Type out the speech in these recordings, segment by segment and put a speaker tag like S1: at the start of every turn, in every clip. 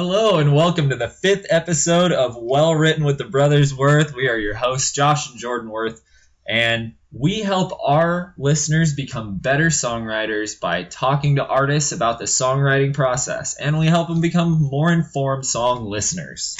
S1: Hello and welcome to the fifth episode of Well Written with the Brothers Worth. We are your hosts, Josh and Jordan Worth, and we help our listeners become better songwriters by talking to artists about the songwriting process, and we help them become more informed song listeners.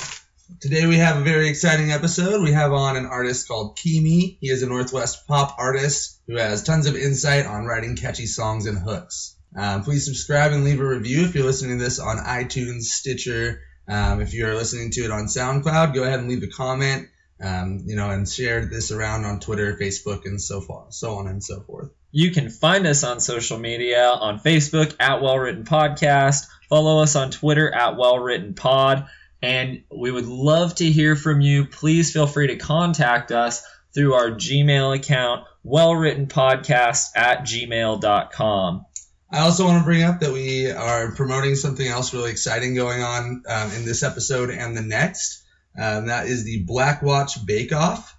S2: Today we have a very exciting episode. We have on an artist called Kimi. He is a Northwest pop artist who has tons of insight on writing catchy songs and hooks. Um, please subscribe and leave a review if you're listening to this on iTunes, Stitcher. Um, if you're listening to it on SoundCloud, go ahead and leave a comment. Um, you know, and share this around on Twitter, Facebook, and so far, so on and so forth.
S1: You can find us on social media on Facebook at Well Written Podcast. Follow us on Twitter at Well Written Pod. And we would love to hear from you. Please feel free to contact us through our Gmail account, Well Written Podcast at gmail.com.
S2: I also want to bring up that we are promoting something else really exciting going on um, in this episode and the next. Um, that is the Black Watch Bake Off.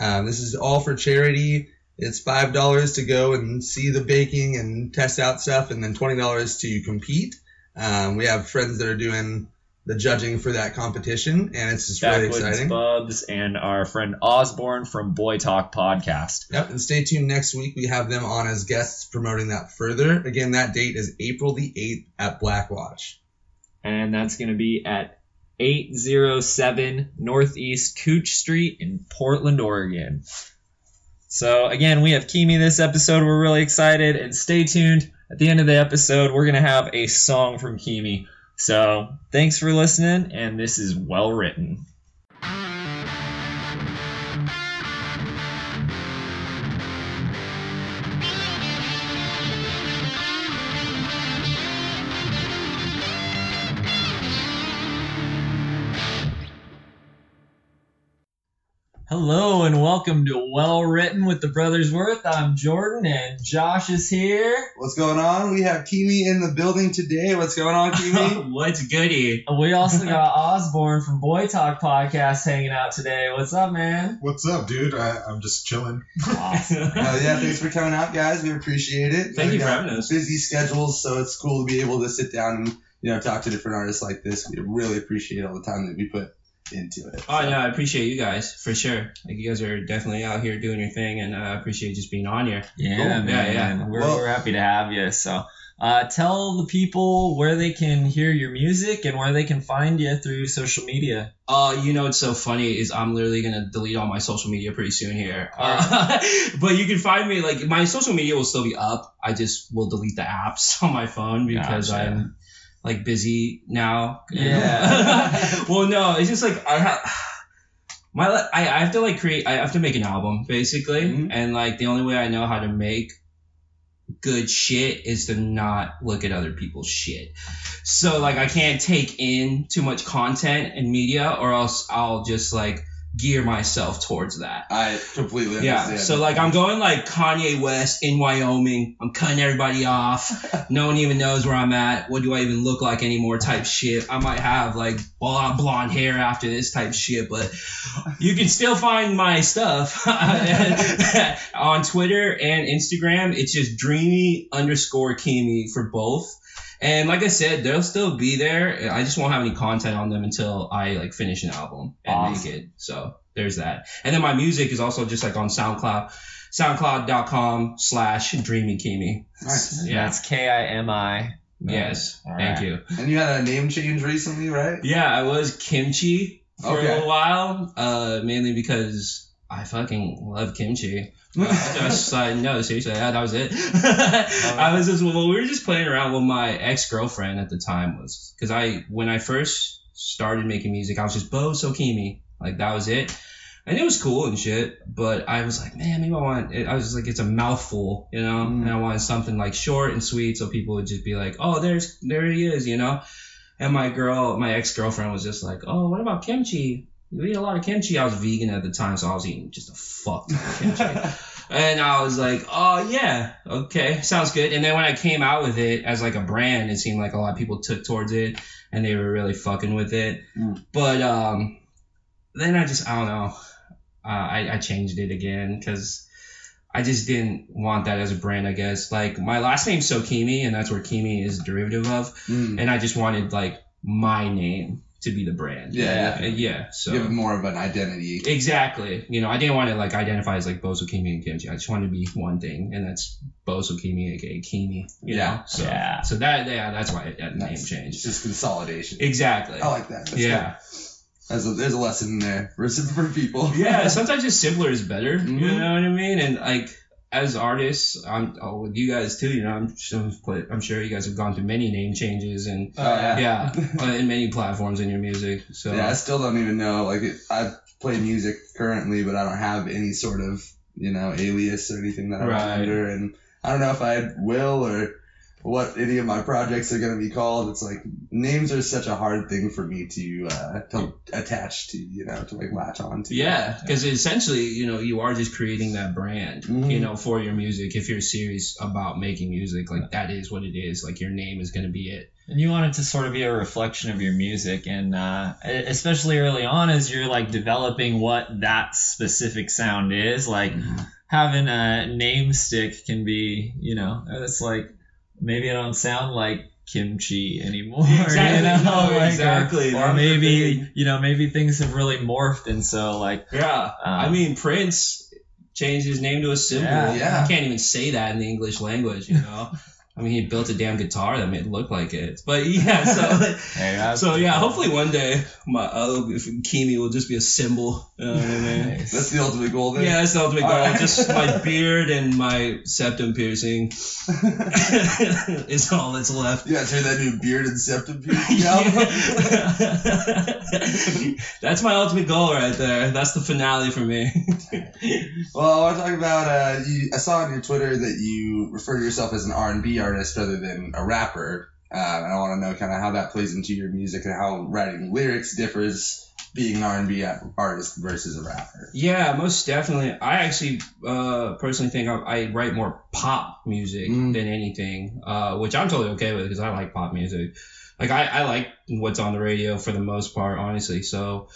S2: Um, this is all for charity. It's five dollars to go and see the baking and test out stuff, and then twenty dollars to compete. Um, we have friends that are doing the judging for that competition, and it's just really exciting.
S1: Bubs and our friend Osborne from Boy Talk Podcast.
S2: Yep, and stay tuned next week. We have them on as guests promoting that further. Again, that date is April the 8th at Black Watch.
S1: And that's going to be at 807 Northeast Couch Street in Portland, Oregon. So, again, we have Kimi this episode. We're really excited. And stay tuned. At the end of the episode, we're going to have a song from Kimi. So, thanks for listening. And this is well written. Hello and welcome to Well Written with the Brothers Worth. I'm Jordan and Josh is here.
S2: What's going on? We have Kimi in the building today. What's going on, Kimi?
S3: What's goody?
S1: We also got Osborne from Boy Talk Podcast hanging out today. What's up, man?
S4: What's up, dude? I, I'm just chilling.
S1: Awesome.
S2: uh, yeah, thanks for coming out, guys. We appreciate it.
S3: Thank
S2: We
S3: you for having us.
S2: Busy schedules, so it's cool to be able to sit down and you know talk to different artists like this. We really appreciate all the time that we put into it.
S3: Oh
S2: So,
S3: no, I appreciate you guys for sure. Like you guys are definitely out here doing your thing, and uh, I appreciate just being on here.
S1: Yeah,
S3: Cool.
S1: man.
S3: Yeah, yeah.
S1: We're,
S2: Well-
S1: we're happy to have you. So, uh, tell the people where they can hear your music and where they can find you through social media.
S3: Uh, you know what's so funny is I'm literally gonna delete all my social media pretty soon here. Uh, but you can find me like my social media will still be up. I just will delete the apps on my phone because
S1: Gotcha.
S3: I'm like busy now.
S1: Yeah.
S3: well, no, it's just like I have. My, I, I have to like create I have to make an album basically
S2: Mhm.
S3: and like the only way I know how to make good shit is to not look at other people's shit. So like I can't take in too much content and media or else I'll just like gear myself towards that.
S2: I completely understand.
S3: Yeah. So like I'm going like Kanye West in Wyoming. I'm cutting everybody off. No one even knows where I'm at. What do I even look like anymore? Type shit. I might have like blonde, blonde hair after this type shit, but you can still find my stuff on Twitter and Instagram. It's just dreamy underscore Kimi for both. And like I said, they'll still be there. I just won't have any content on them until I like finish an album and
S1: Awesome.
S3: make it. So there's that. And then my music is also just like on SoundCloud, soundcloud.com slash dreamy Kimi.
S2: Nice.
S3: Yeah.
S1: That's K I M I.
S3: Yes.
S1: All
S3: Thank you.
S2: And you had a name change recently, right?
S3: Yeah, I was kimchi for
S2: Okay.
S3: a little while, uh, mainly because I fucking love kimchi. I just uh, no, seriously, yeah, that was it. I was just well, we were just playing around with my ex girlfriend at the time was because I when I first started making music, I was just Bo Sokimi, like that was it. And it was cool and shit, but I was like, man, maybe I want. It. I was like, it's a mouthful, you know,
S2: Mm.
S3: and I wanted something like short and sweet, so people would just be like, oh, there's there he is, you know. And my girl, my ex girlfriend, was just like, oh, what about kimchi? You eat a lot of kimchi. I was vegan at the time, so I was eating just a fuck ton of kimchi. And I was like, oh yeah, okay, sounds good. And then when I came out with it as like a brand, it seemed like a lot of people took towards it and they were really fucking with it.
S2: Mm.
S3: But um, then I just I don't know, uh, I I changed it again because I just didn't want that as a brand. I guess like my last name's Sokimi, and that's where Kimi is derivative of
S2: Mm.
S3: and I just wanted like my name to be the brand.
S2: Yeah,
S3: Uh, yeah. So
S2: Give it more of an identity.
S3: Exactly. You know, I didn't want to like identify as like Bozo Kimi and Kimchi. I just wanted to be one thing, and that's Bozo Kimi, aka Kimi. You
S2: Yeah.
S3: know? So,
S1: Yeah.
S3: So that yeah, that's why that name
S2: It's
S3: changed.
S2: just consolidation.
S3: Exactly.
S2: I like that. That's
S3: yeah.
S2: good. There's a, there's a lesson there for, for people.
S3: yeah. Sometimes just simpler is better.
S2: Mhm.
S3: You know what I mean? And like as artists, I'm oh, with you guys too. You know, I'm sure, I'm sure you guys have gone through many name changes and
S2: Oh, yeah.
S3: yeah, uh, in many platforms in your music. So
S2: Yeah, I still don't even know. Like, it, I play music currently, but I don't have any sort of, you know, alias or anything that I'm
S3: Right.
S2: under. And I don't know if I will or what any of my projects are going to be called. It's like names are such a hard thing for me to uh, to attach to, you know, to like latch on to.
S3: Yeah, because essentially, you know, you are just creating that brand,
S2: Mhm.
S3: you know, for your music. If you're serious about making music, like that is what it is. Like your name is gonna be it.
S1: And you want it to sort of be a reflection of your music, and uh, especially early on, as you're like developing what that specific sound is, like
S2: Mhm.
S1: having a name stick can be, you know, it's like maybe I don't sound like kimchi anymore.
S3: Exactly,
S1: you know?
S3: no,
S1: like, or-
S3: exactly,
S1: Or,
S3: that's the
S1: maybe you know maybe things have really morphed, and so like
S3: Yeah, I
S1: Um,
S3: mean Prince changed his name to a symbol.
S1: Yeah.
S2: Yeah.
S3: You can't even say that in the English language, you know. I mean, he built a damn guitar that made it look like it. But yeah, so
S1: hey,
S3: so yeah, hopefully one day my uh, Kimi will just be a symbol. You know what I mean?
S1: Nice.
S2: That's the ultimate goal then.
S3: Yeah, that's the ultimate goal.
S2: Alright.
S3: Just my beard and my septum piercing is all that's left.
S2: Yeah, turn that new beard and septum piercing album.
S3: Yeah. that's my ultimate goal right there. That's the finale for me.
S2: Well, I want to talk about. Uh, you, I saw on your Twitter that you refer to yourself as an R and B artist rather than a rapper, uh, and I want to know kind of how that plays into your music and how writing lyrics differs being an R and B artist versus a rapper.
S3: yeah, most definitely. I actually uh, personally think I, I write more pop music
S2: Mm.
S3: than anything, uh, which I'm totally okay with because I like pop music. Like I, I like what's on the radio for the most part, honestly. So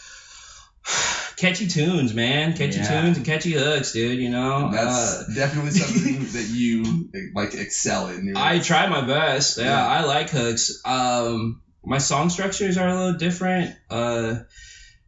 S3: catchy tunes, man, catchy
S1: Yeah.
S3: tunes and catchy hooks, dude. You know,
S2: That's
S3: Uh,
S2: definitely something that you like excel in. You're-
S3: I try my best. Yeah,
S2: Yeah.
S3: I like hooks. Um, my song structures are a little different. Uh,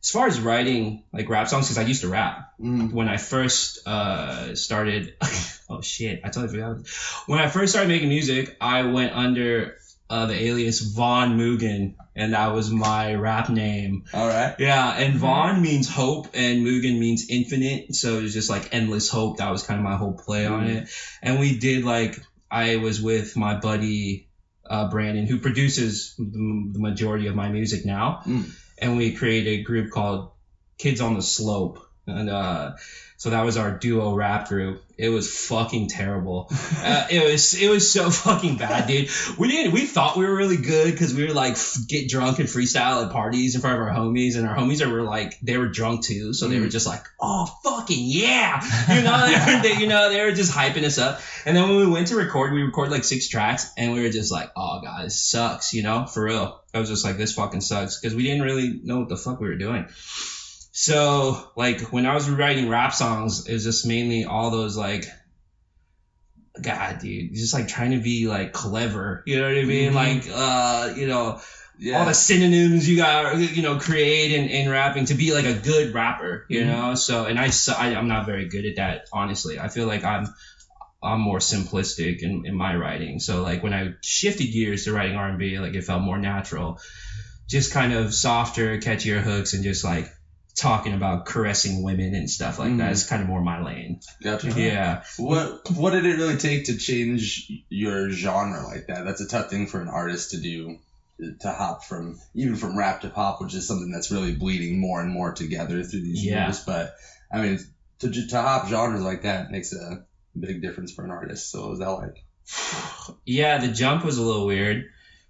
S3: as far as writing like rap songs, because I used to rap
S2: Mm,
S3: when I first uh started. oh shit, I totally forgot. When I first started making music, I went under uh, the alias Von Mugen, and that was my rap name.
S2: all right.
S3: Yeah, and Vaughn means hope, and Mugen means infinite. So it was just like endless hope. That was kind of my whole play on
S2: Mhm.
S3: it. And we did like I was with my buddy uh, Brandon, who produces the, the majority of my music now,
S2: Mm.
S3: and we created a group called Kids on the Slope, and uh, so that was our duo rap group. It was fucking terrible. Uh, it was it was so fucking bad, dude. We didn't we thought we were really good because we were like f- get drunk and freestyle at parties in front of our homies, and our homies were like they were drunk too, so they were just like, oh fucking yeah, you know, they were, they, you know, they were just hyping us up. And then when we went to record, we recorded like six tracks, and we were just like, oh god, this sucks, you know, for real. I was just like, this fucking sucks because we didn't really know what the fuck we were doing. So like when I was writing rap songs, it was just mainly all those like God, dude, just like trying to be like clever. You know what I mean?
S2: Mhm.
S3: Like, uh, you know,
S2: Yeah.
S3: all the synonyms you got, you know, create in, in rapping to be like a good rapper. You
S2: Mhm.
S3: know, so and I, I I'm not very good at that. Honestly, I feel like I'm I'm more simplistic in, in my writing. So like when I shifted gears to writing R and B, like it felt more natural, just kind of softer, catchier hooks, and just like talking about caressing women and stuff like that
S2: Mhm.
S3: kind of more my lane.
S2: gotcha.
S3: Yeah.
S2: What What did it really take to change your genre like that? That's a tough thing for an artist to do. To hop from even from rap to pop, which is something that's really bleeding more and more together through these
S3: Yeah.
S2: years. But I mean, to to hop genres like that makes a big difference for an artist. So was that like?
S3: Yeah, the jump was a little weird.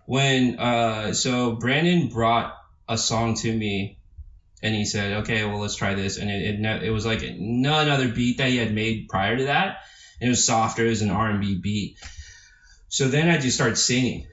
S3: When uh so Brandon brought a song to me and he said, "Okay, well let's try this." And it it, it was like none other beat that he had made prior to that. It was softer, it was an R&B beat. So then I just started singing.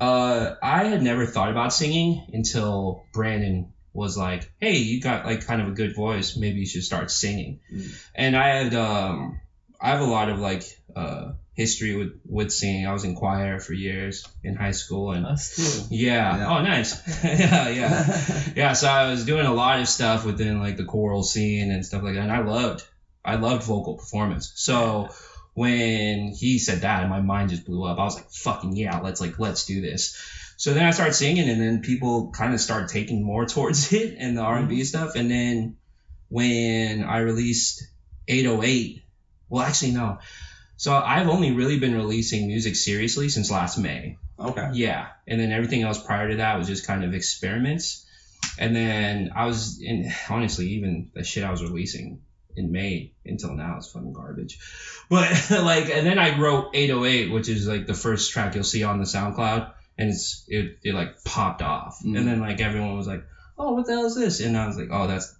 S3: Uh I had never thought about singing until Brandon was like, "Hey, you got like kind of a good voice. Maybe you should start singing."
S2: Mm.
S3: And I had um I have a lot of like uh history with with singing. I was in choir for years in high school, and
S1: Us too.
S3: yeah,
S2: Yeah.
S3: oh nice, yeah, yeah, yeah. So I was doing a lot of stuff within like the choral scene and stuff like that, and I loved, I loved vocal performance. So when he said that, my mind just blew up. I was like, fucking yeah, let's like let's do this. So then I started singing, and then people kind of started taking more towards it and the R and B mm-hmm. stuff. And then when I released 808, well, actually no. So I've only really been releasing music seriously since last May.
S2: Okay.
S3: Yeah, and then everything else prior to that was just kind of experiments. And then I was in honestly, even the shit I was releasing in May until now is fucking garbage. But like, and then I wrote 808, which is like the first track you'll see on the SoundCloud, and it's it it like popped off,
S2: Mm.
S3: and then like everyone was like, oh, what the hell is this? And I was like, oh, that's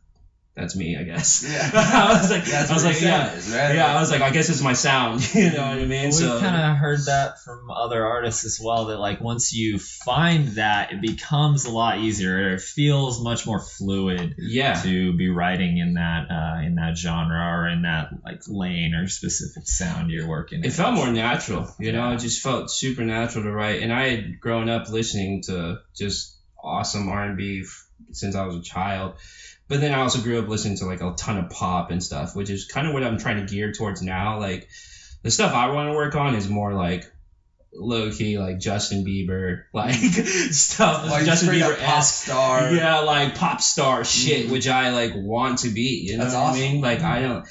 S3: that's me, I guess.
S2: Yeah.
S3: I was like,
S2: That's
S3: I was like, yeah.
S2: is, right?
S3: Yeah, I was like, I guess it's my sound. You know what I mean?
S1: We've
S3: so
S1: kind of heard that from other artists as well. That like once you find that, it becomes a lot easier. It feels much more fluid
S3: yeah,
S1: to be writing in that uh, in that genre or in that like lane or specific sound you're working.
S3: it
S1: in.
S3: felt more natural. You know,
S1: Yeah.
S3: it just felt super natural to write. And I had grown up listening to just awesome R and B since I was a child. But then I also grew up listening to like a ton of pop and stuff, which is kind of what I'm trying to gear towards now. Like the stuff I want to work on is more like low key, like Justin Bieber, like stuff.
S2: Like
S3: Justin Bieber
S2: pop star.
S3: yeah, like pop star shit,
S2: Mhm.
S3: which I like want to be. You know
S2: That's
S3: what
S2: awesome.
S3: I mean? Like I don't,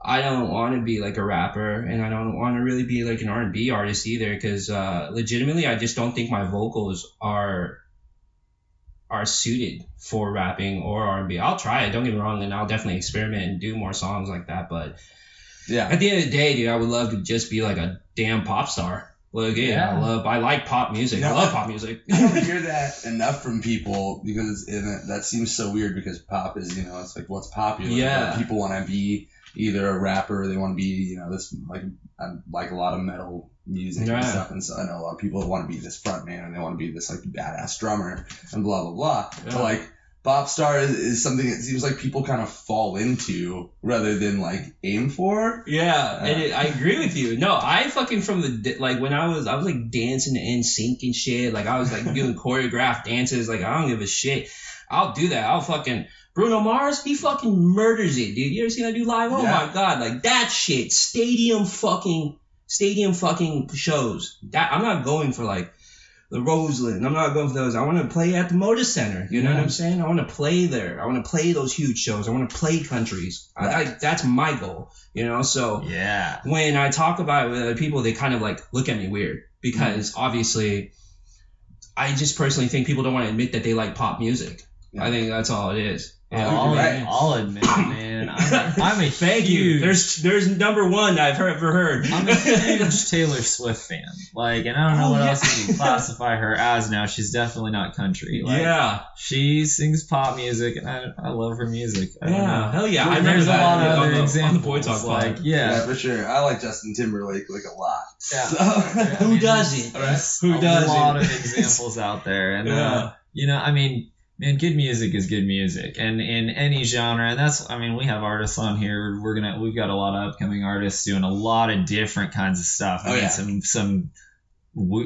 S3: I don't want to be like a rapper, and I don't want to really be like an R and B artist either. Because uh, legitimately, I just don't think my vocals are are suited for rapping or R&B. I'll try it. Don't get me wrong, and I'll definitely experiment and do more songs like that. But
S2: Yeah.
S3: at the end of the day, dude, I would love to just be like a damn pop star. Like, yeah,
S1: Yeah.
S3: I love, I like pop music. I love pop music.
S2: I don't hear that enough from people because it, that seems so weird because pop is, you know, it's like what's popular.
S3: Yeah.
S2: But People want to be either a rapper, or they want to be, you know, this like I like a lot of metal music
S3: Yeah.
S2: and stuff, and so I know a lot of people want to be this front man and they want to be this like badass drummer and blah blah blah.
S3: Yeah.
S2: But like pop star is, is something it seems like people kind of fall into rather than like aim for.
S3: Yeah, uh, and it, I agree with you. No, I fucking from the like when I was I was like dancing to NSYNC and shit. Like I was like doing choreographed dances. Like I don't give a shit. I'll do that. I'll fucking Bruno Mars. He fucking murders it, dude. You ever seen that dude live? Oh
S2: Yeah.
S3: my god, like that shit. Stadium fucking stadium fucking shows. That I'm not going for like the Roseland. I'm not going for those. I want to play at the Moda Center. You know what I'm saying? I want to play there. I want to play those huge shows. I want to play countries. I, I, that's my goal. You know, so
S1: yeah.
S3: when I talk about it with other people, they kind of like look at me weird because
S2: Mm-hmm.
S3: obviously, I just personally think people don't want to admit that they like pop music.
S2: Yeah.
S3: I think that's all it is.
S2: Yeah,
S1: I'll,
S2: you're right.
S1: I'll admit, man, I'm a, I'm a
S3: Thank
S1: huge,
S3: you. There's there's number one I've ever heard.
S1: I'm a huge Taylor Swift fan. Like, and I don't know
S3: Oh,
S1: what
S3: yeah.
S1: else you can classify her as now. She's definitely not country. Like,
S3: yeah,
S1: She sings pop music, and I, I love her music. I don't
S3: yeah,
S1: know.
S3: hell yeah. I remember
S1: There's a
S3: that
S1: lot of
S3: on
S1: other
S3: the,
S1: examples.
S3: on the Boy Talk
S1: like,
S3: blog.
S2: Yeah,
S1: yeah.
S2: for sure. I like Justin Timberlake like a lot.
S1: Yeah.
S2: So-
S3: Who
S1: I mean,
S3: doesn't?
S1: There's
S3: Who
S1: a
S3: doesn't?
S1: lot of examples out there, and uh, you know, I mean, man, good music is good music, and in any genre, and that's, I mean, we have artists on here. We're gonna, we've got a lot of upcoming artists doing a lot of different kinds of stuff. Oh, I
S2: Oh,
S1: mean,
S2: yeah.
S1: some some.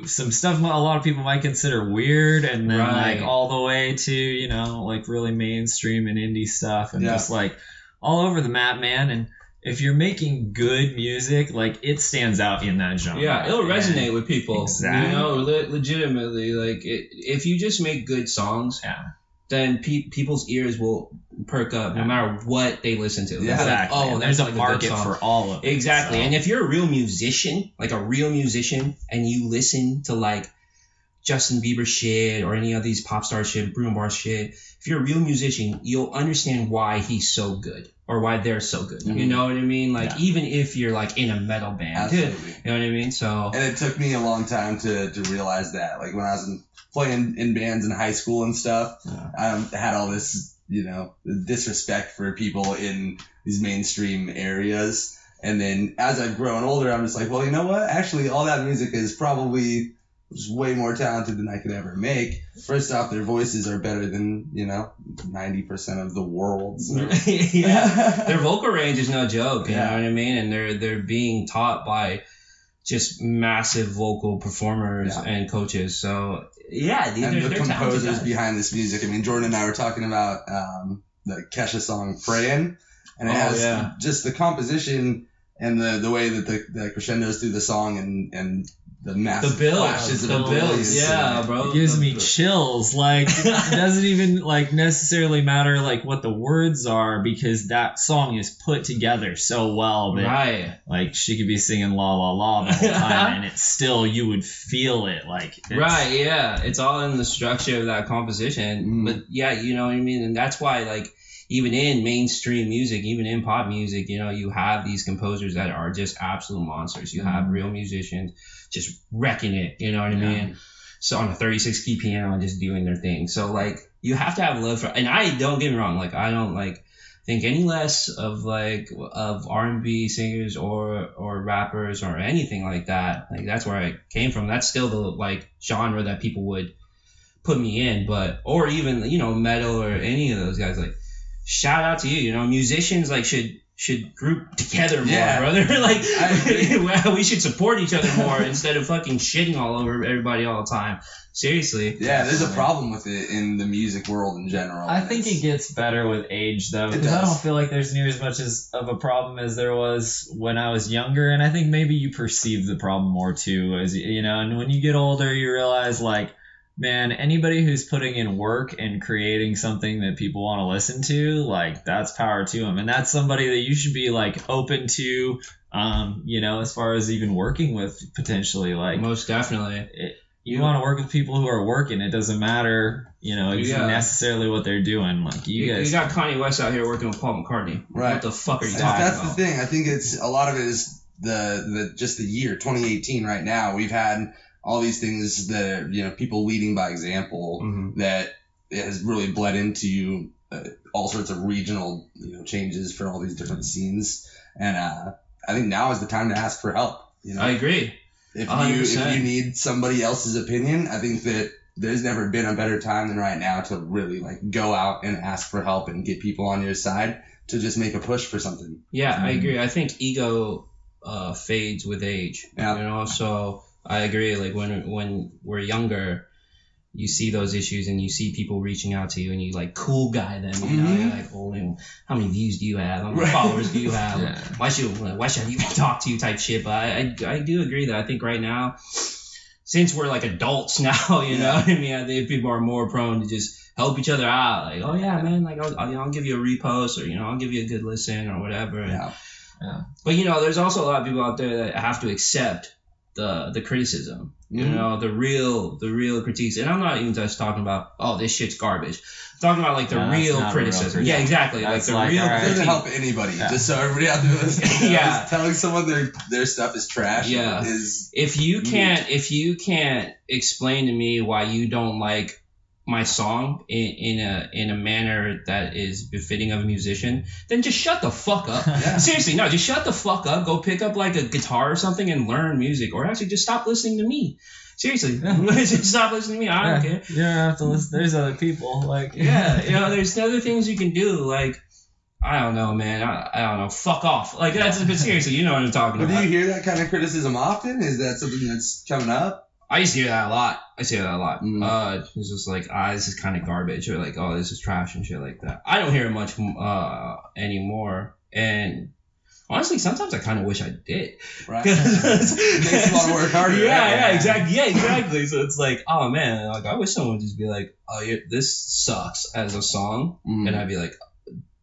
S1: Some stuff a lot of people might consider weird, and then
S3: Right.
S1: like all the way to you know like really mainstream and indie stuff, and
S2: Yeah.
S1: just like all over the map, man. And if you're making good music, like it stands out in that genre.
S3: Yeah, it'll
S1: And-
S3: resonate with people.
S1: Exactly.
S3: You know, le- legitimately, like it, if you just make good songs,
S1: Yeah.
S3: Then pe- people's ears will perk up no matter what they listen to. They'll be like,
S1: Exactly.
S3: oh, that's
S1: there's a
S3: like
S1: market
S3: song.
S1: for all of it.
S3: Exactly.
S1: so.
S3: And if you're a real musician, like a real musician, and you listen to like Justin Bieber shit or any of these pop star shit, Bruno Mars shit, if you're a real musician, you'll understand why he's so good or why they're so good. You
S2: Mhm.
S3: know what I mean? Like
S1: Yeah.
S3: even if you're like in a metal band.
S2: Absolutely.
S3: you know what I mean? So
S2: And it took me a long time to, to realize that. Like when I was in, playing in bands in high school and stuff,
S3: Yeah.
S2: I um, had all this, you know, disrespect for people in these mainstream areas. And then as I've grown older, I'm just like, well, you know what? Actually, all that music is probably just way more talented than I could ever make. First off, their voices are better than, you know, 90% of the world. So.
S3: yeah. their vocal range is no joke. You
S2: Yeah.
S3: know what I mean? And they're they're being taught by just massive vocal performers
S2: Yeah.
S3: and coaches. So yeah, dude,
S2: and
S3: they're,
S2: the composers behind this music. I mean, Jordan and I were talking about um, the Kesha song "Prayin'," and it
S3: Oh,
S2: has
S3: yeah.
S2: just the composition and the the way that the, the crescendos through the song and and the
S3: the
S2: massive
S3: bills,
S2: flashes
S3: the
S2: of
S3: bills,
S2: abilities.
S3: yeah, bro.
S1: It gives
S3: The-
S1: me
S3: the-
S1: chills. Like it doesn't even like necessarily matter like what the words are because that song is put together so well that
S3: right.
S1: like she could be singing la la la the whole time and it's still you would feel it like it's,
S3: Right, yeah. It's all in the structure of that composition.
S2: Mm.
S3: But yeah, you know what I mean? And that's why like even in mainstream music, even in pop music, you know, you have these composers that are just absolute monsters. You have
S1: Mhm.
S3: real musicians just wrecking it, you know what I
S1: Yeah.
S3: mean? So on a 36 key piano and just doing their thing. So like you have to have love for and I don't get me wrong, like I don't like think any less of like of R&B singers or or rappers or anything like that. Like that's where I came from. That's still the like genre that people would put me in, but or even you know metal or any of those guys. Like shout out to you. You know musicians like should should group together more,
S2: Yeah.
S3: brother. like
S2: I
S3: we should support each other more instead of fucking shitting all over everybody all the time. Seriously.
S2: Yeah, there's a problem with it in the music world in general.
S1: I think it gets better with age though,
S2: It
S1: because I
S2: does.
S1: don't feel like there's near as much as of a problem as there was when I was younger, and I think maybe you perceive the problem more too, as you know. And when you get older, you realize like, man, anybody who's putting in work and creating something that people want to listen to, like that's power to them, and that's somebody that you should be like open to, um, you know, as far as even working with potentially, like
S3: Most definitely.
S1: you want to work with people who are working. It doesn't matter, you know, ex-
S3: Yeah.
S1: necessarily what they're doing. Like you,
S3: You,
S1: guys,
S3: you got Kanye West out here working with Paul McCartney.
S2: Right.
S3: What the fuck are you
S2: And
S3: talking
S2: that's
S3: about?
S2: the thing. I think it's a lot of it is the the just the year 2018 right now. We've had all these things that are, you know people leading by example
S3: Mhm.
S2: that it has really bled into uh, all sorts of regional you know changes for all these different scenes. And uh, I think now is the time to ask for help. You know,
S3: I agree.
S2: if you
S3: 100%.
S2: if you need somebody else's opinion, I think that there's never been a better time than right now to really like go out and ask for help and get people on your side to just make a push for something.
S3: Yeah, I
S1: Mhm.
S3: agree. I think ego uh, fades with age.
S2: Yeah.
S3: You know, so I agree. Like when when we're younger, you see those issues and you see people reaching out to you and you like cool guy them. You know,
S2: Mhm.
S3: you're like, oh, how many views do you have? How many
S2: Right.
S3: followers do you have?
S1: Yeah.
S3: Why should why should I even talk to you? Type shit. But I, I I do agree that I think right now. Since we're like adults now, you know,
S2: Yeah.
S3: what I mean, I think people are more prone to just help each other out. Like, oh yeah, man, like I'll, I'll, know, I'll give you a repost or you know, I'll give you a good listen or whatever. And-
S2: Yeah.
S3: but you know, there's also a lot of people out there that have to accept the the criticism. You
S2: Mhm.
S3: know, the real the real critiques. And I'm not even just talking about oh this shit's garbage. I'm talking about like the
S1: No,
S3: real
S1: not a real
S3: criticism. yeah, exactly.
S1: That's
S3: like the
S1: like,
S3: real
S1: all right.
S2: It doesn't
S3: critique.
S2: help anybody.
S1: Yeah.
S2: Just so everybody out there listening,
S3: Yeah.
S2: just telling someone their their stuff is trash
S3: Yeah.
S2: is
S3: If you can't if you can't explain to me why you don't like my song in, in a in a manner that is befitting of a musician, then just shut the fuck up.
S2: yeah.
S3: Seriously, no, just shut the fuck up. Go pick up like a guitar or something and learn music, or actually just stop listening to me. Seriously, just stop listening to me. I don't
S1: yeah,
S3: care.
S1: you don't have to listen. There's other people. Like
S3: Yeah, you know, there's other things you can do. Like, I don't know, man. I, I don't know. Fuck off. Like that's but seriously, you know what I'm talking
S2: But do you hear that kind of criticism often? Is that something that's coming up?
S3: I used to hear that a lot. I hear that a lot.
S2: Mm.
S3: Uh, it's just like, ah, this is kind of garbage, or like, oh, this is trash and shit like that. I don't hear it much uh anymore, and. Honestly, sometimes I kind of wish I did.
S2: Right. makes you want to work harder.
S3: Yeah,
S2: right?
S3: yeah, exactly. Yeah, exactly. So it's like, oh man, like I wish someone would just be like, oh, this sucks as a song,
S2: Mm.
S3: and I'd be like,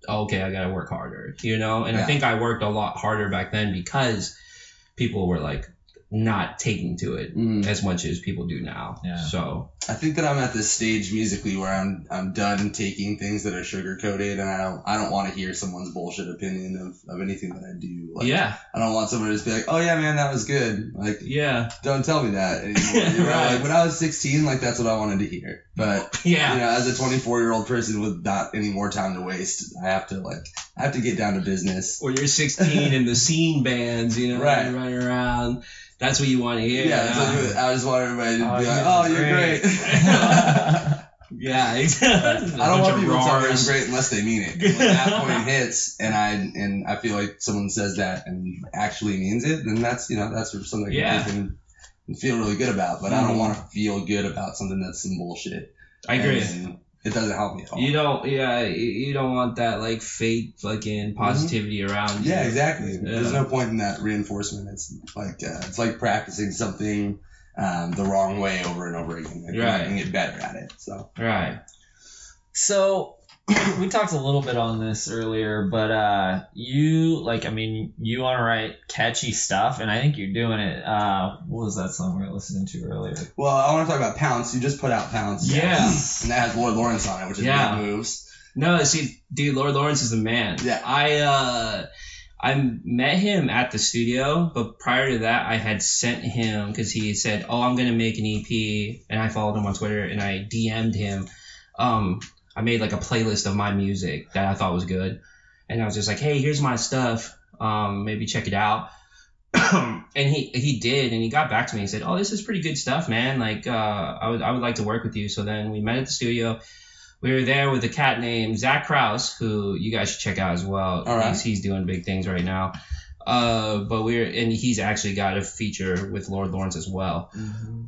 S3: oh, okay, I gotta work harder, you know. And I think I worked a lot harder back then because people were like not taking to it
S2: Mm.
S3: as much as people do now.
S1: Yeah.
S3: So
S2: I think that I'm at this stage musically where I'm I'm done taking things that are sugar coated, and I don't I don't want to hear someone's bullshit opinion of, of anything that I do. Like,
S3: yeah,
S2: I don't want someone to just be like, oh yeah, man, that was good. Like,
S3: yeah,
S2: don't tell me that anymore. You know,
S3: Right.
S2: like when I was 16, like that's what I wanted to hear. But
S3: yeah.
S2: you know, as a 24 year old person with not any more time to waste, I have to like I have to get down to business.
S3: Or you're 16 and the scene bands, you know,
S2: Right.
S3: running around. That's what you want to hear.
S2: Yeah, it's like, I just want everybody to
S1: Oh,
S2: be like, oh,
S1: did
S2: you're
S1: great."
S2: great.
S3: Yeah, exactly.
S2: I don't want people to tell me I'm great unless they mean it. When that point hits, and I and I feel like someone says that and actually means it, then that's you know that's something
S3: Yeah.
S2: you can, can feel really good about. But I don't mm-hmm. want to feel good about something that's some bullshit.
S3: I agree.
S2: And it doesn't help me at all.
S3: You don't, yeah, you- you don't want that like fake fucking positivity around. you.
S2: Yeah, exactly. There's no point in that reinforcement. It's like uh, it's like practicing something um, the wrong way over and over again. Like,
S3: Right.
S2: You can get better at it. So
S3: Right.
S1: So we talked a little bit on this earlier, but uh, you like, I mean, you want to write catchy stuff, and I think you're doing it. Uh, what was that song we were listening to earlier?
S2: well, I want to talk about Pounce. You just put out Pounce.
S3: Yeah.
S2: And that has Lord Lawrence on it, which is
S3: Yeah.
S2: big moves.
S3: No, see, dude, Lord Lawrence is the man.
S2: Yeah.
S3: I uh, I met him at the studio, but prior to that, I had sent him because he said, "Oh, I'm gonna make an EP," and I followed him on Twitter and I DM'd him. Um, I made like a playlist of my music that I thought was good, and I was just like, "Hey, here's my stuff. Um, maybe check it out." and he he did, and he got back to me and said, "Oh, this is pretty good stuff, man. Like, uh, I would I would like to work with you." So then we met at the studio we were there with a cat named Zach Kraus, who you guys should check out as well.
S2: All right.
S3: He's, he's doing big things right now. Uh, but we're and he's actually got a feature with Lord Lawrence as well.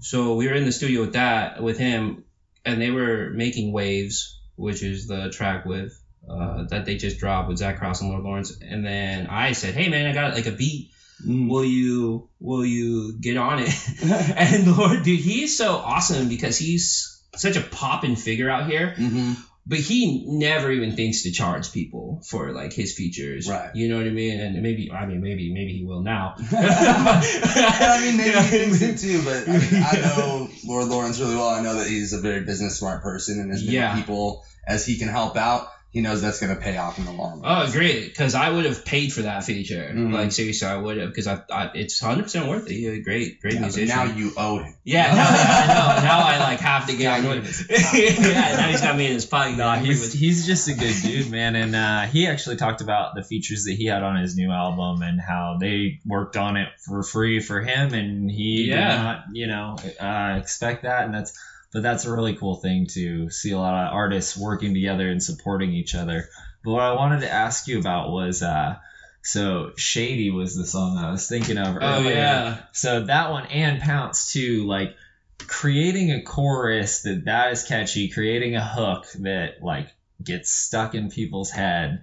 S3: So we were in the studio with that with him, and they were making waves, which is the track with uh, that they just dropped with Zach Kraus and Lord Lawrence. And then I said, "Hey man, I got like a beat. Will you will you get on it?" and Lord, dude, he's so awesome because he's such a poppin' figure out here
S2: hmm
S3: but he never even thinks to charge people for like his features.
S2: Right.
S3: You know what I mean? And maybe I mean maybe maybe he will now.
S2: I mean, maybe he thinks it too, but I, mean, I know Lord Lawrence really well. I know that he's a very business smart person, and as many
S3: Yeah.
S2: people as he can help out, he knows that's going to pay off in the long run.
S3: Oh, great! Because I would have paid for that feature.
S2: Mhm.
S3: Like seriously, I would have because I, I it's hundred percent worth it. He's a great, great
S2: Yeah, but
S3: musician.
S2: now you owe him.
S3: yeah, now, I know. Now I like have to get.
S1: I
S3: on
S1: know.
S3: yeah, now he's got me in his pocket.
S1: No, he's
S3: with-
S1: he's just a good dude, man. And uh, he actually talked about the features that he had on his new album and how they worked on it for free for him, and he
S3: Yeah.
S1: did not, you know, uh, expect that. And that's but that's a really cool thing to see a lot of artists working together and supporting each other. But what I wanted to ask you about was. Uh, so Shady was the song I was thinking of earlier.
S3: oh yeah.
S1: So that one and Pounce too, like creating a chorus that that is catchy, creating a hook that like gets stuck in people's head.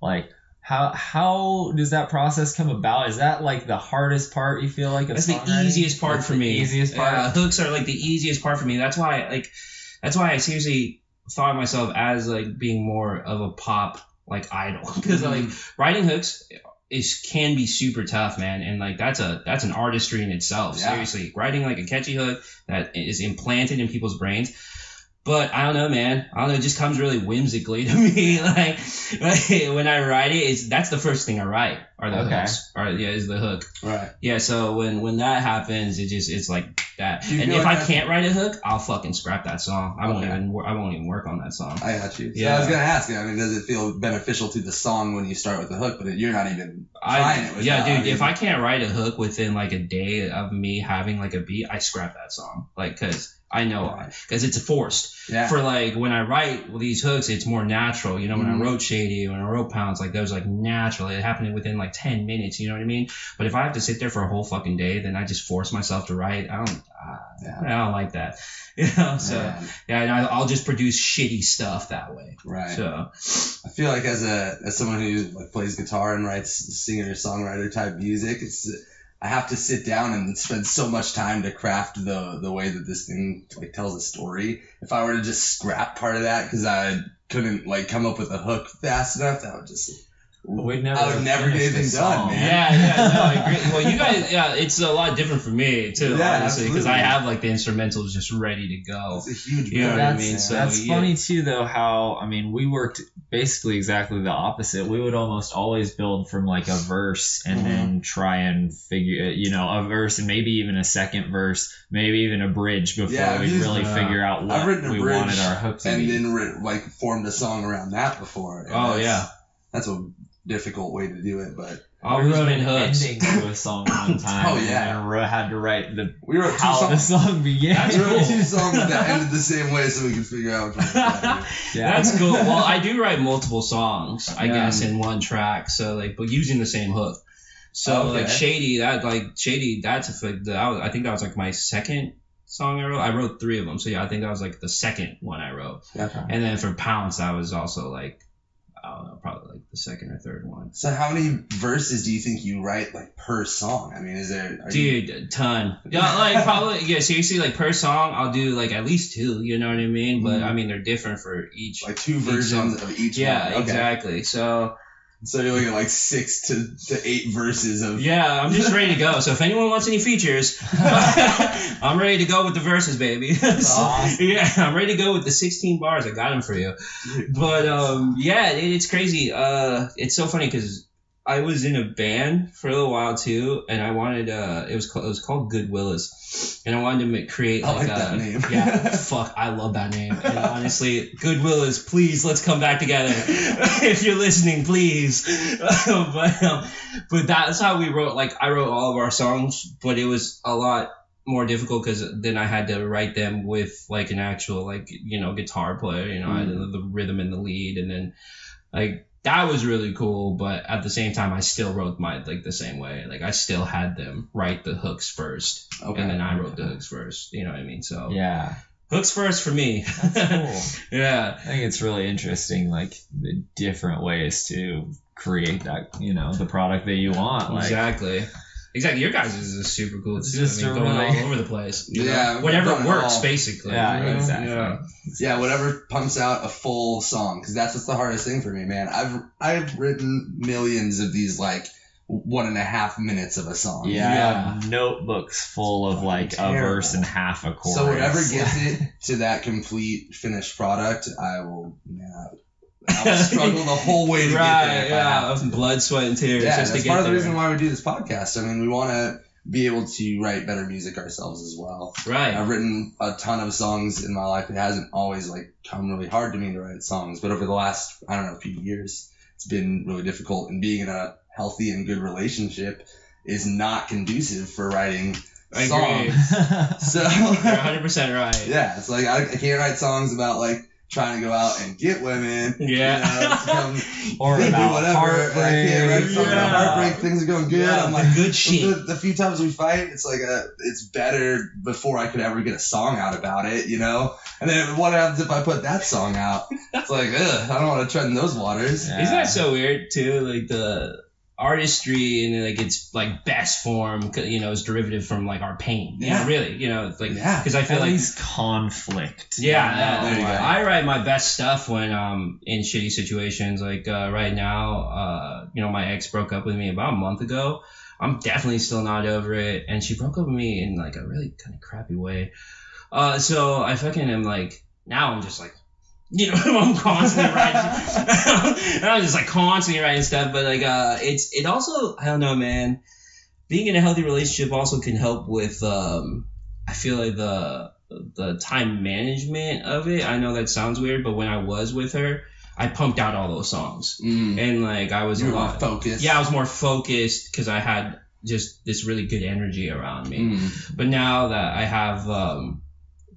S1: Like how how does that process come about? Is that like the hardest part you feel like? Of
S3: That's the easiest part
S1: That's
S3: for
S1: the
S3: me.
S1: Easiest part.
S3: Yeah, hooks are like the easiest part for me. That's why like that's why I seriously thought of myself as like being more of a pop like idol because mm-hmm. like writing hooks is can be super tough, man, and like that's a that's an artistry in itself.
S2: Yeah.
S3: Seriously, writing like a catchy hook that is implanted in people's brains. But I don't know, man. I don't know. It just comes really whimsically to me. Like, like when I write it, it's that's the first thing I write are the
S1: Okay.
S3: hooks. Or yeah, is the hook.
S2: Right.
S3: Yeah, so when when that happens, it just it's like that. And if
S2: like
S3: I can't write a hook, I'll fucking scrap that song. I won't
S2: Okay.
S3: even I won't even work on that song.
S2: I got you. So
S3: Yeah.
S2: I was gonna ask you. I mean, does it feel beneficial to the song when you start with the hook, but you're not even
S3: I,
S2: trying it? With
S3: yeah,
S2: that.
S3: dude.
S2: I mean,
S3: if I can't write a hook within like a day of me having like a beat, I scrap that song. Like, cause I know because it's forced.
S2: yeah,
S3: For like when I write these hooks, it's more natural. You know, when
S2: Mhm.
S3: I wrote Shady, when I wrote Pounce, like those like naturally. It happened within like ten minutes. You know what I mean? But if I have to sit there for a whole fucking day, then I just force myself to write. I don't. Uh,
S2: Yeah.
S3: I don't like that. You know. So. Yeah, and I, I'll just produce shitty stuff that way.
S2: right.
S3: So
S2: I feel like as a as someone who like plays guitar and writes singer songwriter type music, it's I have to sit down and spend so much time to craft the the way that this thing like tells a story. If I were to just scrap part of that because I couldn't like come up with a hook fast enough, that would just
S1: We'd never
S2: I would never get
S1: the
S2: anything done,
S1: song.
S2: man.
S3: yeah, yeah, no, I agree. Well, you guys, yeah, it's a lot different for me too,
S2: Yeah,
S3: honestly, because I have like the instrumentals just ready to go.
S2: It's a huge
S3: You know what I
S1: that's,
S3: mean? So,
S1: that's
S3: yeah.
S1: funny too, though. How I mean, we worked basically exactly the opposite. We would almost always build from like a verse and
S2: Mhm.
S1: then try and figure, you know, a verse and maybe even a second verse, maybe even a bridge before
S2: Yeah,
S1: we really
S3: used-
S1: figure out what we wanted our hook to be.
S2: and
S1: be.
S2: then ri- like formed a song around that before.
S3: Oh,
S2: that's-
S3: yeah.
S2: that's a difficult way to do it, but
S3: All
S1: we wrote an
S3: hooks.
S1: ending to a song one time.
S2: Oh, yeah.
S1: and I had to write the
S2: We wrote two
S1: how the
S2: songs.
S1: song began.
S2: We wrote two songs that ended the same way, so we could figure out which one.
S1: yeah.
S3: That's cool. Well, I do write multiple songs, I
S1: Yeah.
S3: guess, in one track. So like, but using the same hook. So
S2: Okay.
S3: like Shady, that like Shady, that's a f- that was, I think that was like my second song I wrote. I wrote three of them. So yeah, I think that was like the second one I wrote.
S2: Yeah.
S3: And then for Pounce, that was also like I don't know, probably like the second or third one.
S2: So how many verses do you think you write like per song? I mean, is there? Are you-
S3: Dude, a ton. Yeah, like probably yeah. Seriously, like per song, I'll do like at least two. You know what I mean? But
S2: Mhm.
S3: I mean, they're different for each.
S2: like two
S3: each
S2: versions
S3: song.
S2: of each
S3: Yeah,
S2: one. Okay.
S3: exactly. So
S2: So you're looking at like six to, to eight verses of.
S3: yeah, I'm just ready to go. So if anyone wants any features, I'm ready to go with the verses, baby.
S1: Awesome.
S3: yeah, I'm ready to go with the 16 bars. I got them for you. But um, yeah, it, it's crazy. Uh, it's so funny because I was in a band for a little while too, and I wanted uh, it was called, it was called Good Willis, and I wanted to create
S2: I
S3: like,
S2: like
S3: a,
S2: that name.
S3: yeah, fuck, I love that name. And honestly, Good Willis, please let's come back together. if you're listening, please. but um, but that's how we wrote. Like I wrote all of our songs, but it was a lot more difficult because then I had to write them with like an actual like you know guitar player. You know,
S2: Mm.
S3: the rhythm and the lead, and then like that was really cool. But at the same time, I still wrote my like the same way. Like I still had them write the hooks first,
S2: Okay.
S3: and then I wrote the hooks first. You know what I mean? So
S1: Yeah,
S3: hooks first for me.
S1: that's cool.
S3: yeah.
S1: I think it's really interesting, like the different ways to create that, you know, the product that you want. Like,
S3: exactly. Exactly. Your guys is super cool
S1: It's
S3: too.
S1: just
S3: I mean, going all over the place. you know?
S2: Yeah,
S3: Whatever works, basically.
S1: Yeah,
S3: you know?
S1: exactly.
S3: Yeah.
S2: Yeah, whatever pumps out a full song, because that's what's the hardest thing for me, man. I've I've written millions of these like one and a half minutes of a song.
S1: yeah,
S3: Yeah.
S1: I notebooks full of like a verse and half a chorus.
S2: So whatever gets it to that complete finished product, I will. Yeah, I will struggle the whole way to get there. if I
S3: yeah,
S2: have
S3: of blood, sweat, and tears
S2: Yeah,
S3: just to
S2: that's
S3: get
S2: part of the reason why we do this podcast. I mean, we want to be able to write better music ourselves as well.
S3: Right.
S2: I've written a ton of songs in my life. It hasn't always like come really hard to me to write songs, but over the last I don't know few years, it's been really difficult. And being in a healthy and good relationship is not conducive for writing
S3: I agree.
S2: songs. So
S3: You're 100 percent right.
S2: yeah, it's like I, I can't write songs about like trying to go out and get women.
S3: Yeah.
S2: You know, come
S1: or
S2: do
S1: about
S2: whatever.
S1: heartbreak.
S2: I can't write songs about
S3: Yeah.
S2: heartbreak. Things are going good.
S3: Yeah,
S2: I'm
S3: the
S2: like,
S3: good shit.
S2: the, the few times we fight, it's like a, it's better before I could ever get a song out about it, you know. And then what happens if I put that song out? It's like, ugh, I don't want to tread in those waters.
S1: Yeah.
S3: Isn't that so weird too? Like the artistry and like its like best form, you know, is derivative from like our pain. Yeah,
S2: Yeah.
S3: really. You know, it's like
S2: Yeah.
S3: because I feel
S1: At
S3: like
S1: least conflict.
S3: Yeah,
S2: Yeah, there you go.
S3: I write my best stuff when um in shitty situations. Like uh, right now, uh, you know, my ex broke up with me about a month ago. I'm definitely still not over it, and she broke up with me in like a really kind of crappy way. Uh, so I fucking am like now I'm just like. You know, I'm constantly writing. I'm just like constantly writing stuff, but like, uh, it's it also I don't know, man. Being in a healthy relationship also can help with um, I feel like the the time management of it. I know that sounds weird, but when I was with her, I pumped out all those songs,
S2: Mm.
S3: and like I was
S2: You
S3: a lot.
S2: focused.
S3: Yeah, I was more focused because I had just this really good energy around me.
S2: Mm.
S3: But now that I have um,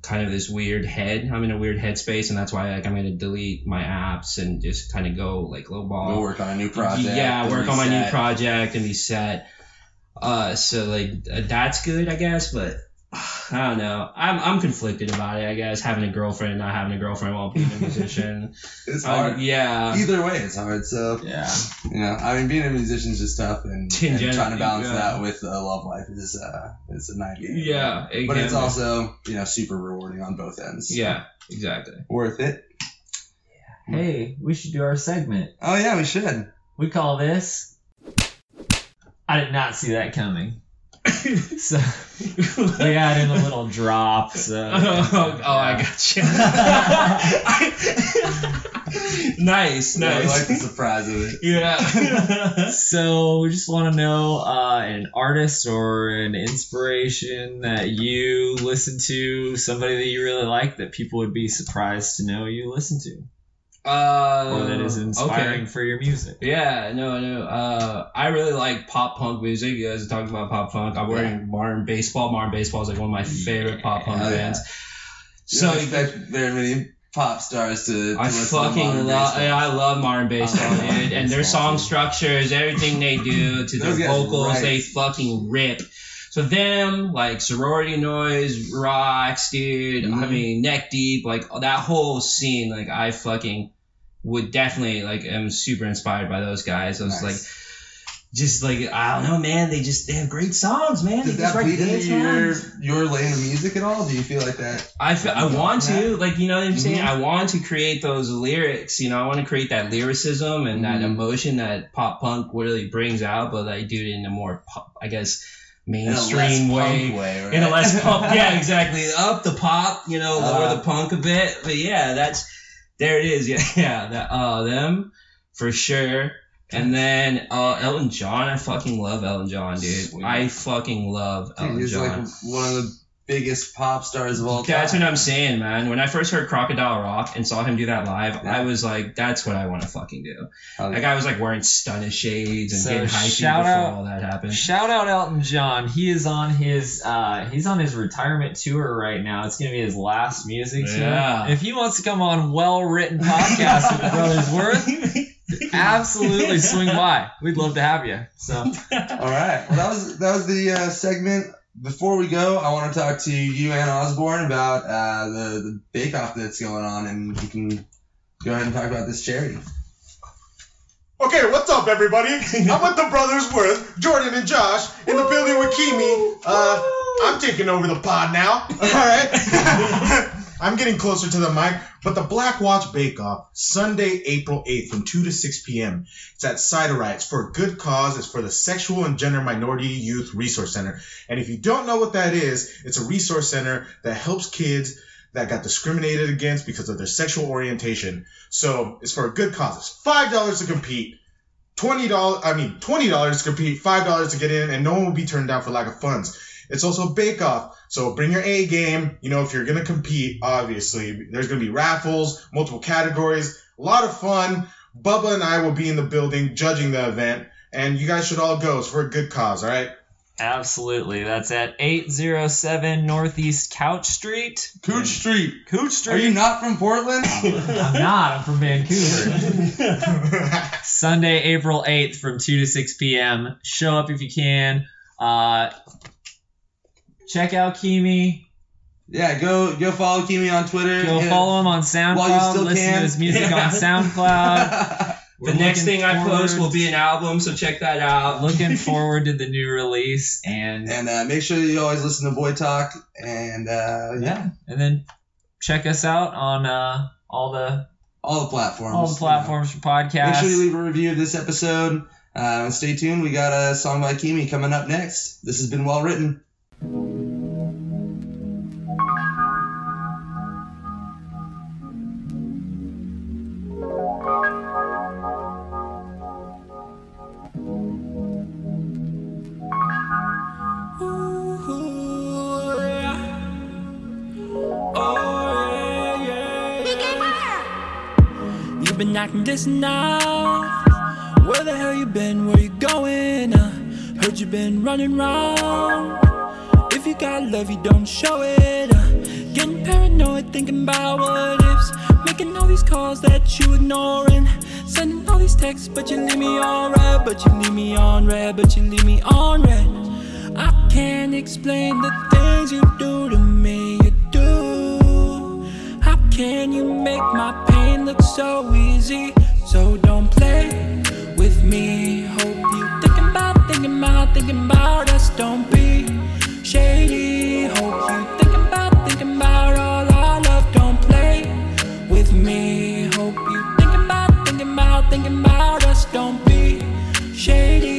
S3: kind of this weird head, I'm in a weird headspace, and that's why like I'm gonna delete my apps and just kind of go like low ball.
S2: Go work on a new project.
S3: Yeah, work on my new project and be set. Uh, so like uh, that's good, I guess, but I don't know. I'm I'm conflicted about it. I guess having a girlfriend and not having a girlfriend while being a musician.
S2: It's hard.
S3: yeah.
S2: Either way, it's hard. So
S1: Yeah.
S2: you know, I mean, being a musician is just tough, and, and trying to balance
S3: yeah.
S2: that with a love life is uh, it's a nightmare.
S3: Yeah, it
S2: but it's
S3: can be.
S2: also you know super rewarding on both ends.
S3: Yeah, exactly.
S2: worth it.
S1: Hey, we should do our segment.
S2: Oh yeah, we should.
S1: We call this. I did not see that coming. So we add in a little drop. So
S3: oh, oh, I got you. nice,
S2: Yeah, I like the surprise of it.
S3: yeah.
S1: So we just want to know uh, an artist or an inspiration that you listen to, somebody that you really like that people would be surprised to know you listen to.
S3: Uh,
S1: or that is inspiring
S3: okay.
S1: for your music.
S3: Yeah, no, no. Uh, I really like pop punk music. You guys are talking about pop punk. I'm wearing modern baseball. Modern baseball is like one of my favorite pop punk
S5: yeah.
S3: bands.
S5: You
S3: So
S5: don't expect very many pop stars to. to
S3: I fucking love. Yeah, I love modern baseball, dude. And their song structures, everything they do to their vocals,
S5: right.
S3: they fucking rip. So them, like sorority noise, rocks, dude. I
S5: Mhm.
S3: mean, neck deep, like that whole scene. Like I fucking would definitely like. am super inspired by those guys. I was
S5: Nice.
S3: like. Just like I don't know, man. They just they have great songs, man.
S5: Does
S3: they just
S5: that
S3: write
S5: bleed into your
S3: songs.
S5: your lane of music at all? Do you feel like that?
S3: I, fe- I want to
S5: Yeah.
S3: like you know what I'm saying.
S5: Mhm.
S3: I want to create those lyrics. You know, I want to create that lyricism and that
S5: Mhm.
S3: emotion that pop punk really brings out, but I do it in a more pop, I guess
S5: In a less
S3: mainstream way.
S5: punk way, right?
S3: In a less pop, yeah, exactly. Up the pop, you know, lower
S5: Uh.
S3: the punk a bit. But yeah, that's there it is. Yeah, yeah. That uh, them for sure. And then uh, Elton John, I fucking love Elton John, dude.
S5: Sweet.
S3: I fucking love
S5: Dude,
S3: Elton
S5: he's
S3: John.
S5: like one of the biggest pop stars of all time.
S3: That's what I'm saying, man. When I first heard Crocodile Rock and saw him do that live,
S5: Yeah.
S3: I was like, that's what I want to fucking do.
S5: Hell
S3: That
S5: yeah.
S3: guy was like wearing stunner shades and
S1: So
S3: getting hyped
S1: shout
S3: before
S1: out-
S3: all that happened.
S1: Shout out Elton John. He is on his uh, he's on his retirement tour right now. It's gonna be his last music tour.
S3: Yeah.
S1: If he wants to come on well written podcast with the Brothers Worth, absolutely swing by. We'd love to have you. So
S5: All right. Well, that was that was the uh, segment. Before we go, I want to talk to you, Ann Osborne, about uh, the the Bake Off that's going on, and you can go ahead and talk about this charity.
S4: Okay, what's up, everybody? I'm with the Brothers Worth, Jordan and Josh, in the building with Kimi. Uh, I'm taking over the pod now. All right. I'm getting closer to the mic, but the Black Watch Bake Off, Sunday, April 8th from 2 to 6 p.m. It's at Cider Riot. It's for a good cause. It's for the Sexual and Gender Minority Youth Resource Center. And if you don't know what that is, it's a resource center that helps kids that got discriminated against because of their sexual orientation. So it's for a good cause. It's five dollars to compete. Twenty dollars, I mean twenty dollars to compete, five dollars to get in, and no one will be turned down for lack of funds. It's also a bake off, so bring your A game. You know, if you're gonna compete, obviously there's gonna be raffles, multiple categories, a lot of fun. Bubba and I will be in the building judging the event, and you guys should all go. It's for a good cause, all right?
S1: absolutely, that's at 807 Northeast Couch Street.
S5: Cooch Street.
S1: Couch Street.
S5: Are you not from Portland?
S1: I'm not. I'm from Vancouver. Sunday, April 8th from 2 to 6 p.m. Show up if you can. Uh, check out Kimi.
S5: yeah, go go follow Kimi on Twitter.
S1: Go
S5: Hit-
S1: follow him on SoundCloud.
S5: While you
S1: SoundCloud.
S5: still
S1: Listen
S5: can.
S1: to his music
S3: Yeah.
S1: on SoundCloud.
S3: the
S1: We're
S3: next
S1: looking
S3: thing I post
S1: forward-
S3: will be an album, so check that out.
S1: Looking forward to the new release and
S5: and uh, make sure you always listen to Boy Talk. And uh, yeah,
S1: yeah, and then check us out on uh, all the
S5: all the platforms.
S1: all the platforms for podcasts.
S5: Make sure you leave a review of this episode. Uh, and stay tuned. We got a song by Kimi coming up next. This has been well written.
S6: Been acting distant now. Where the hell you been? Where you going? Uh, heard you been running round. If you got love, you don't show it. Uh, getting paranoid, thinking about what ifs. Making all these calls that you ignoring. Sending all these texts, but you leave me on red. But you leave me on red. But you leave me on red. I can't explain the things you do to me. You do. How can you make my look so easy? So don't play with me. Hope you thinking about, thinking about, thinking about us. Don't be shady. Hope you thinking about, thinking about all our love. Don't play with me. Hope you thinking about, thinking about, thinking about us. Don't be shady.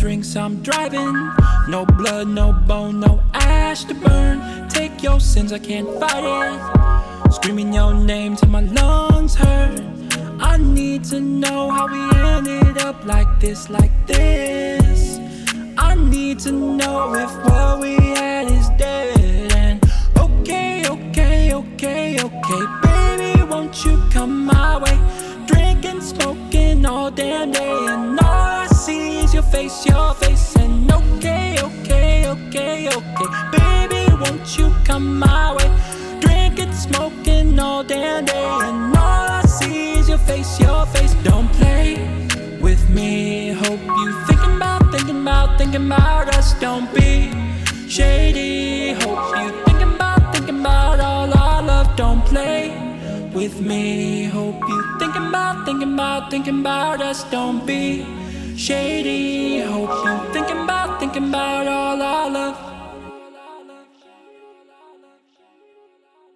S6: Drinks I'm driving. No blood, no bone, no ash to burn. Take your sins, I can't fight it. Screaming your name till my lungs hurt. I need to know how we ended up like this, like this. I need to know if what we had is dead. And okay, okay, okay, okay, baby, won't you come my way? Drinking, smoking all damn day, and all see is your face, your face. And okay, okay, okay, okay, baby, won't you come my way? Drinking, smoking all damn day, and all I see is your face, your face. Don't play with me. Hope you thinking about, thinking about, thinking about us. Don't be shady. Hope you thinking about, thinking about all our love. Don't play with me. Hope you thinking about, thinking about, thinking about us. Don't be shady. Hope you're thinking about, thinking about all our love.